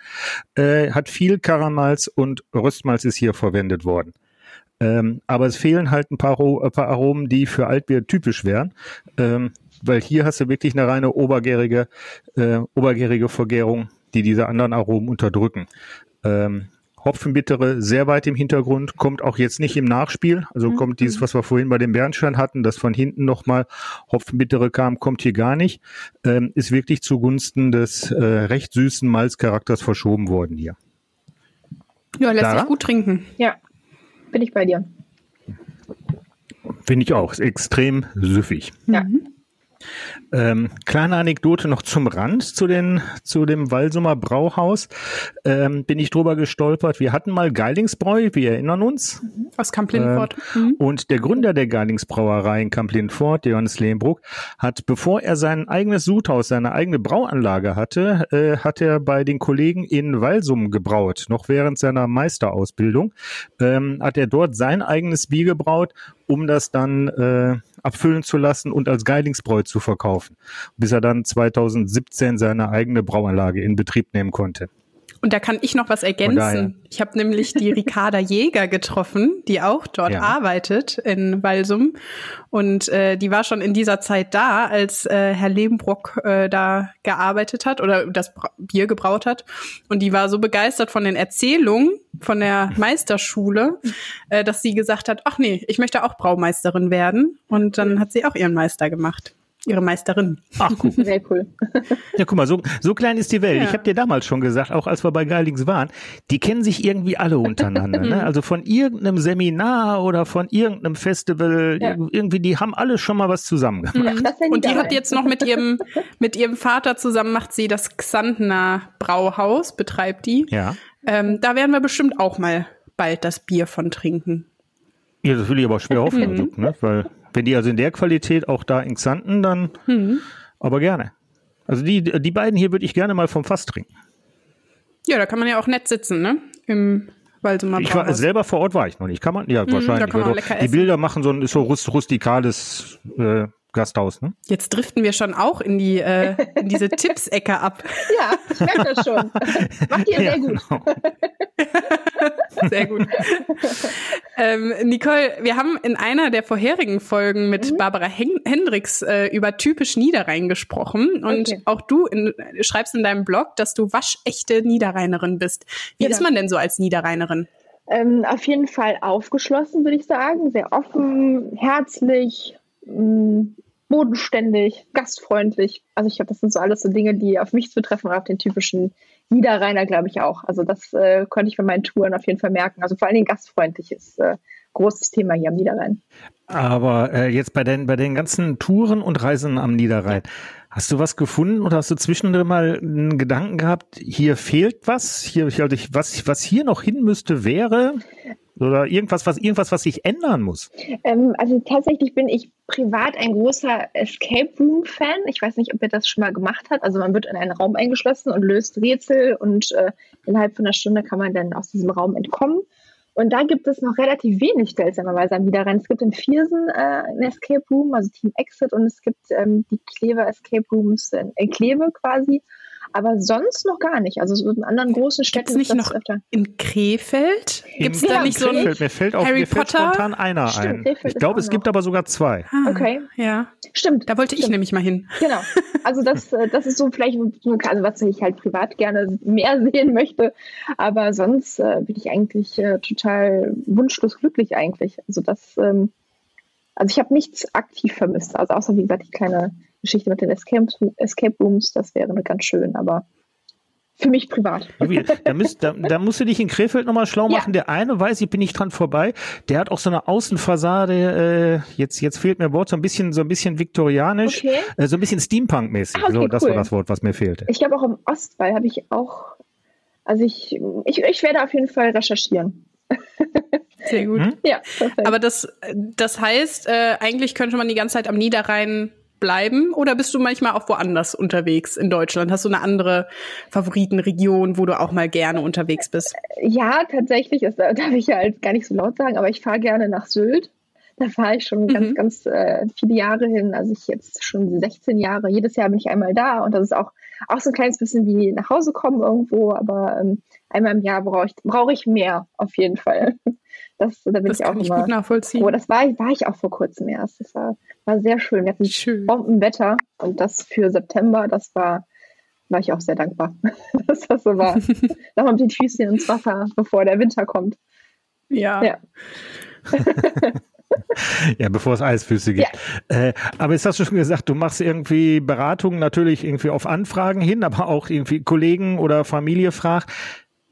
Äh, hat viel Karamals und Röstmalz ist hier verwendet worden. Ähm, aber es fehlen halt ein paar, ein paar Aromen, die für Altbier typisch wären. Ähm, weil hier hast du wirklich eine reine obergärige, äh, obergärige Vergärung, die diese anderen Aromen unterdrücken. Ähm, Hopfenbittere sehr weit im Hintergrund, kommt auch jetzt nicht im Nachspiel. Also mhm. kommt dieses, was wir vorhin bei dem Bernstein hatten, dass von hinten nochmal Hopfenbittere kam, kommt hier gar nicht. Ähm, ist wirklich zugunsten des äh, recht süßen Malzcharakters verschoben worden hier. Ja, lässt Lara? sich gut trinken. Ja, bin ich bei dir. Finde ich auch. Ist extrem süffig. Ja. Mhm. Ähm, kleine Anekdote noch zum Rand zu, den, zu dem Walsumer Brauhaus. Ähm, bin ich drüber gestolpert. Wir hatten mal Geilingsbräu, wir erinnern uns. Mhm. Aus Kamp-Lindfort. Äh, mhm. Und der Gründer der Geilingsbrauerei in Kamp-Lindfort, Johannes Lehmbruck, hat, bevor er sein eigenes Sudhaus, seine eigene Brauanlage hatte, äh, hat er bei den Kollegen in Walsum gebraut. Noch während seiner Meisterausbildung ähm, hat er dort sein eigenes Bier gebraut, um das dann äh, abfüllen zu lassen und als Geilingsbräu zu verkaufen, bis er dann 2017 seine eigene Brauanlage in Betrieb nehmen konnte. Und da kann ich noch was ergänzen. Ich habe nämlich die Ricarda Jäger getroffen, die auch dort ja. arbeitet in Walsum. Und äh, die war schon in dieser Zeit da, als äh, Herr Lebenbrock äh, da gearbeitet hat oder das Bier gebraut hat. Und die war so begeistert von den Erzählungen von der Meisterschule, äh, dass sie gesagt hat, ach nee, ich möchte auch Braumeisterin werden. Und dann hat sie auch ihren Meister gemacht. Ihre Meisterin. Ach, cool. Sehr cool. Ja, guck mal, so, so klein ist die Welt. Ja. Ich habe dir damals schon gesagt, auch als wir bei Geilings waren, die kennen sich irgendwie alle untereinander. ne? Also von irgendeinem Seminar oder von irgendeinem Festival, ja. irgendwie, die haben alle schon mal was zusammen gemacht. Mhm. Und die hat jetzt noch mit ihrem, mit ihrem Vater zusammen, macht sie das Xantner Brauhaus, betreibt die. Ja. Ähm, da werden wir bestimmt auch mal bald das Bier von trinken. Ja, das will ich aber schwer hoffen, mhm. ne? weil wenn die also in der Qualität auch da in Xanten, dann mhm. aber gerne. Also die, die beiden hier würde ich gerne mal vom Fass trinken. Ja, da kann man ja auch nett sitzen, ne? Im Ich war selber vor Ort war ich noch nicht. Kann man ja mhm, wahrscheinlich. Kann man die Bilder machen so ein so rustikales äh, Gasthaus, ne? Jetzt driften wir schon auch in die äh, in diese Tipps-Ecke ab. Ja, ich merke das schon. Macht ihr sehr gut. Genau. sehr gut. ähm, Nicole, wir haben in einer der vorherigen Folgen mit mhm. Barbara Hen Hendricks äh, über typisch Niederrhein gesprochen und okay. auch du in, schreibst in deinem Blog, dass du waschechte Niederrheinerin bist. Wie genau. ist man denn so als Niederrheinerin? Ähm, auf jeden Fall aufgeschlossen, würde ich sagen. Sehr offen, herzlich, mh, bodenständig, gastfreundlich. Also ich glaube, das sind so alles so Dinge, die auf mich zutreffen und auf den typischen Niederrheiner, glaube ich auch. Also das äh, konnte ich bei meinen Touren auf jeden Fall merken. Also vor allen Dingen gastfreundlich ist äh, großes Thema hier am Niederrhein. Aber äh, jetzt bei den, bei den ganzen Touren und Reisen am Niederrhein, Hast du was gefunden oder hast du zwischendrin mal einen Gedanken gehabt, hier fehlt was, hier, was, was hier noch hin müsste, wäre? Oder irgendwas, was, irgendwas, was sich ändern muss? Ähm, also tatsächlich bin ich privat ein großer Escape Room-Fan. Ich weiß nicht, ob ihr das schon mal gemacht habt. Also man wird in einen Raum eingeschlossen und löst Rätsel und äh, innerhalb von einer Stunde kann man dann aus diesem Raum entkommen. Und da gibt es noch relativ wenig seltsamerweise am Wiederrennen. Es gibt in Viersen äh, ein Escape Room, also Team Exit, und es gibt ähm, die Kleve Escape Rooms in, in Kleve quasi aber sonst noch gar nicht. Also so in anderen großen Städten Gibt's nicht noch öfter. in Krefeld? Gibt es da nicht so ein mir fällt auch, Harry mir fällt Potter? spontan einer Stimmt, ein. Krefeld ich glaube, es gibt aber sogar zwei. Ah, okay. Ja. Stimmt. Da wollte Stimmt. ich nämlich mal hin. Genau. Also das, äh, das ist so vielleicht, also was ich halt privat gerne mehr sehen möchte. Aber sonst äh, bin ich eigentlich äh, total wunschlos glücklich eigentlich. Also das, ähm, also ich habe nichts aktiv vermisst. Also außer wie gesagt die kleine Geschichte mit den Escape, Escape Rooms, das wäre ganz schön, aber für mich privat. Da, müsst, da, da musst du dich in Krefeld nochmal schlau machen. Ja. Der eine weiß, ich bin nicht dran vorbei, der hat auch so eine Außenfassade, äh, jetzt, jetzt fehlt mir Wort, so ein bisschen, so ein bisschen viktorianisch, okay. äh, so ein bisschen Steampunk-mäßig. Ah, okay, so, das cool. war das Wort, was mir fehlte. Ich glaube auch im Ostwall habe ich auch, also ich, ich, ich werde auf jeden Fall recherchieren. Sehr gut. Hm? Ja, perfekt. Aber das, das heißt, äh, eigentlich könnte man die ganze Zeit am Niederrhein bleiben oder bist du manchmal auch woanders unterwegs in Deutschland? Hast du eine andere Favoritenregion, wo du auch mal gerne unterwegs bist? Ja, tatsächlich, das darf ich ja halt gar nicht so laut sagen, aber ich fahre gerne nach Sylt. Da fahre ich schon mhm. ganz, ganz äh, viele Jahre hin. Also ich jetzt schon 16 Jahre. Jedes Jahr bin ich einmal da und das ist auch, auch so ein kleines bisschen wie nach Hause kommen irgendwo, aber ähm, einmal im Jahr brauche ich, brauche ich mehr auf jeden Fall. Das, da bin das ich auch kann immer. Ich gut nachvollziehen. Oh, das war, war ich auch vor kurzem erst. Das war, war sehr schön. Wir hatten schön. Bombenwetter und das für September, das war, war ich auch sehr dankbar, dass das so war. Nochmal mit den Füßchen ins Wasser, bevor der Winter kommt. Ja. ja. ja, bevor es Eisfüße gibt. Ja. Äh, aber jetzt hast du schon gesagt, du machst irgendwie Beratungen natürlich irgendwie auf Anfragen hin, aber auch irgendwie Kollegen oder Familie fragt.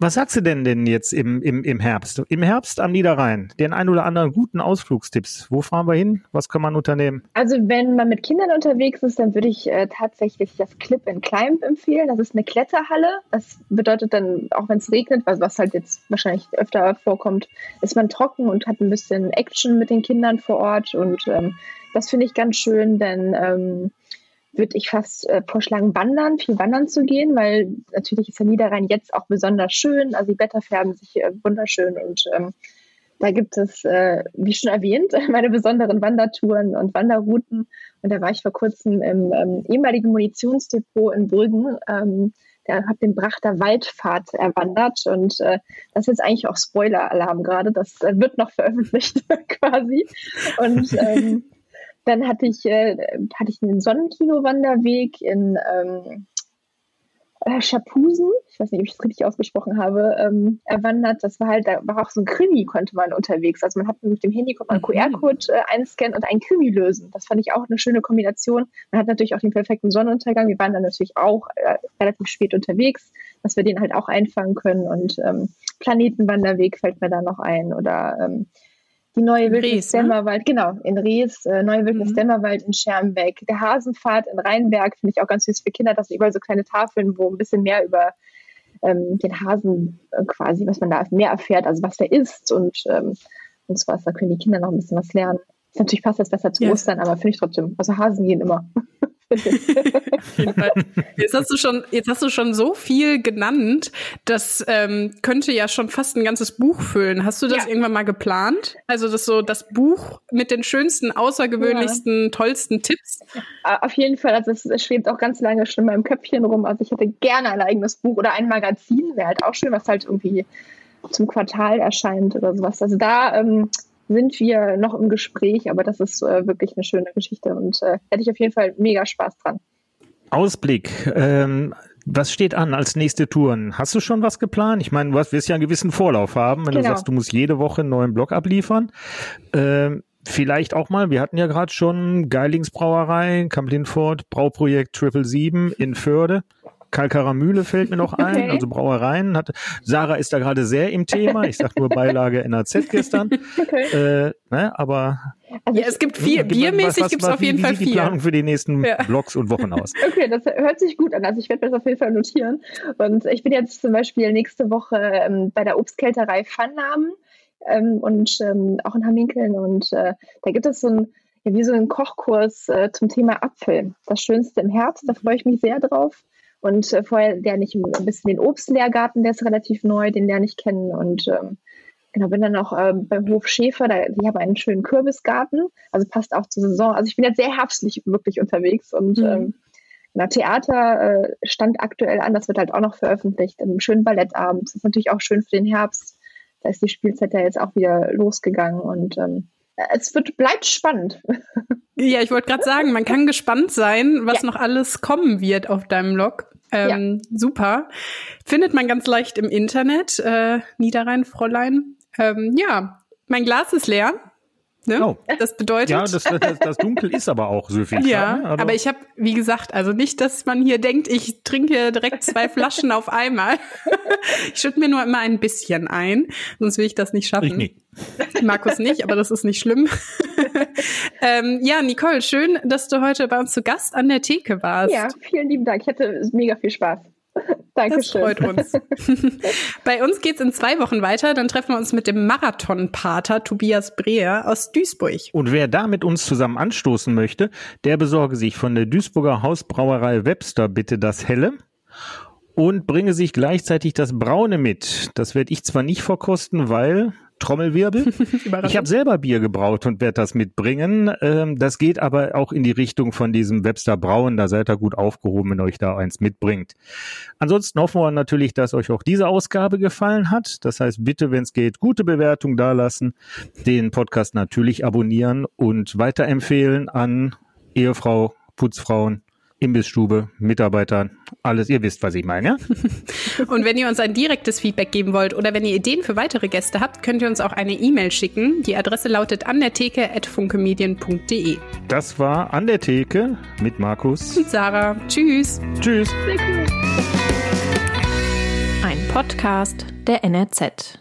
Was sagst du denn denn jetzt im, im, im Herbst? Im Herbst am Niederrhein, den ein oder anderen guten Ausflugstipps. Wo fahren wir hin? Was kann man unternehmen? Also wenn man mit Kindern unterwegs ist, dann würde ich äh, tatsächlich das Clip and Climb empfehlen. Das ist eine Kletterhalle. Das bedeutet dann, auch wenn es regnet, was, was halt jetzt wahrscheinlich öfter vorkommt, ist man trocken und hat ein bisschen Action mit den Kindern vor Ort. Und ähm, das finde ich ganz schön, denn ähm, würde ich fast äh, vorschlagen, wandern, viel wandern zu gehen, weil natürlich ist der Niederrhein jetzt auch besonders schön. Also die Blätter färben sich äh, wunderschön und ähm, da gibt es, äh, wie schon erwähnt, meine besonderen Wandertouren und Wanderrouten. Und da war ich vor kurzem im ähm, ehemaligen Munitionsdepot in Brüggen. Ähm, der hat den Brachter Waldpfad erwandert und äh, das ist eigentlich auch Spoiler-Alarm gerade. Das äh, wird noch veröffentlicht quasi. Und ähm, dann hatte ich, äh, hatte ich einen Sonnenkino-Wanderweg in ähm, äh, Schapusen, ich weiß nicht, ob ich das richtig ausgesprochen habe, ähm, erwandert. Das war halt, da war auch so ein Krimi, konnte man unterwegs. Also man hat mit dem Handy konnte man einen mhm. QR-Code äh, einscannen und einen Krimi lösen. Das fand ich auch eine schöne Kombination. Man hat natürlich auch den perfekten Sonnenuntergang. Wir waren dann natürlich auch äh, relativ spät unterwegs, dass wir den halt auch einfangen können. Und ähm, Planetenwanderweg fällt mir da noch ein oder ähm, die neue Wildnis ne? Genau, in Rees, äh, neue Wildnis mhm. In Schermbeck, der Hasenpfad in Rheinberg, finde ich auch ganz süß für Kinder, das sind überall so kleine Tafeln, wo ein bisschen mehr über ähm, den Hasen äh, quasi, was man da mehr erfährt, also was der ist und, ähm, und sowas, da können die Kinder noch ein bisschen was lernen. Natürlich passt das besser zu yes. Ostern, aber finde ich trotzdem, also Hasen gehen immer. Jetzt hast du schon, jetzt hast du schon so viel genannt, das ähm, könnte ja schon fast ein ganzes Buch füllen. Hast du das ja. irgendwann mal geplant? Also das so das Buch mit den schönsten, außergewöhnlichsten, ja. tollsten Tipps? Auf jeden Fall. Also es schwebt auch ganz lange schon in meinem Köpfchen rum. Also ich hätte gerne ein eigenes Buch oder ein Magazin. Wäre halt auch schön, was halt irgendwie zum Quartal erscheint oder sowas. Also da ähm, sind wir noch im Gespräch, aber das ist äh, wirklich eine schöne Geschichte und äh, hätte ich auf jeden Fall mega Spaß dran. Ausblick. Ähm, was steht an als nächste Touren? Hast du schon was geplant? Ich meine, du wirst ja einen gewissen Vorlauf haben, wenn genau. du sagst, du musst jede Woche einen neuen Blog abliefern. Ähm, vielleicht auch mal, wir hatten ja gerade schon Geilingsbrauerei, Kamp Lindfort, Brauprojekt Triple Sieben in Förde. Kalkarer Mühle fällt mir noch ein, Okay. also Brauereien. Hat, Sarah ist da gerade sehr im Thema. Ich sag nur Beilage NAZ gestern. Okay. Äh, ne, aber Also Ja, es gibt viel, biermäßig gibt es auf wie- jeden wie Fall sieht die Planung viel. für die nächsten Ja. Blogs und Wochen aus? Okay, das hört sich gut an. Also ich werde mir das auf jeden Fall notieren. Und ich bin jetzt zum Beispiel nächste Woche ähm, bei der Obstkälterei Pfannnamen ähm, und ähm, auch in Hamminkeln. Und äh, da gibt es so ein, ja, wie so einen Kochkurs äh, zum Thema Apfel. Das Schönste im Herbst, da freue ich mich sehr drauf. Und äh, vorher lerne ich ein bisschen den Obstlehrgarten, der ist relativ neu, den lerne ich kennen. Und ähm, genau, bin dann auch ähm, beim Hof Schäfer, da, die haben einen schönen Kürbisgarten, also passt auch zur Saison. Also ich bin jetzt sehr herbstlich wirklich unterwegs und Mhm. ähm, Genau, Theater äh, stand aktuell an, das wird halt auch noch veröffentlicht. Im schönen Ballettabend. Das ist natürlich auch schön für den Herbst. Da ist die Spielzeit ja jetzt auch wieder losgegangen und ähm, es wird, bleibt spannend. Ja, ich wollte gerade sagen, man kann gespannt sein, was Ja. noch alles kommen wird auf deinem Blog. Ähm, Super. Findet man ganz leicht im Internet. Äh, Niederrhein-Fräulein. Ähm, ja, mein Glas ist leer. Ne? Oh. Das bedeutet. Ja, das, das, das Dunkel ist aber auch süffig. Ja, ne? Also- aber ich habe, wie gesagt, also nicht, dass man hier denkt, ich trinke direkt zwei Flaschen auf einmal. Ich schütte mir nur immer ein bisschen ein, sonst will ich das nicht schaffen. Ich nicht. Markus nicht, aber das ist nicht schlimm. ähm, ja, Nicole, schön, dass du heute bei uns zu Gast an der Theke warst. Ja, vielen lieben Dank. Ich hatte mega viel Spaß. Das Dankeschön. freut uns. Bei uns geht's in zwei Wochen weiter. Dann treffen wir uns mit dem Marathonpater Tobias Breher aus Duisburg. Und wer da mit uns zusammen anstoßen möchte, der besorge sich von der Duisburger Hausbrauerei Webster bitte das Helle und bringe sich gleichzeitig das Braune mit. Das werde ich zwar nicht verkosten, weil Trommelwirbel. Ich habe selber Bier gebraut und werde das mitbringen. Ähm, das geht aber auch in die Richtung von diesem Webster Brauen. Da seid ihr gut aufgehoben, wenn euch da eins mitbringt. Ansonsten hoffen wir natürlich, dass euch auch diese Ausgabe gefallen hat. Das heißt, bitte, wenn es geht, gute Bewertung dalassen, den Podcast natürlich abonnieren und weiterempfehlen an Ehefrau, Putzfrauen, Imbissstube, Mitarbeitern, alles. Ihr wisst, was ich meine. Ja? Und wenn ihr uns ein direktes Feedback geben wollt oder wenn ihr Ideen für weitere Gäste habt, könnt ihr uns auch eine E-Mail schicken. Die Adresse lautet an der Theke@funkemedien.de. Das war an der Theke mit Markus. Und Sarah, tschüss. Tschüss. Cool. Ein Podcast der NRZ.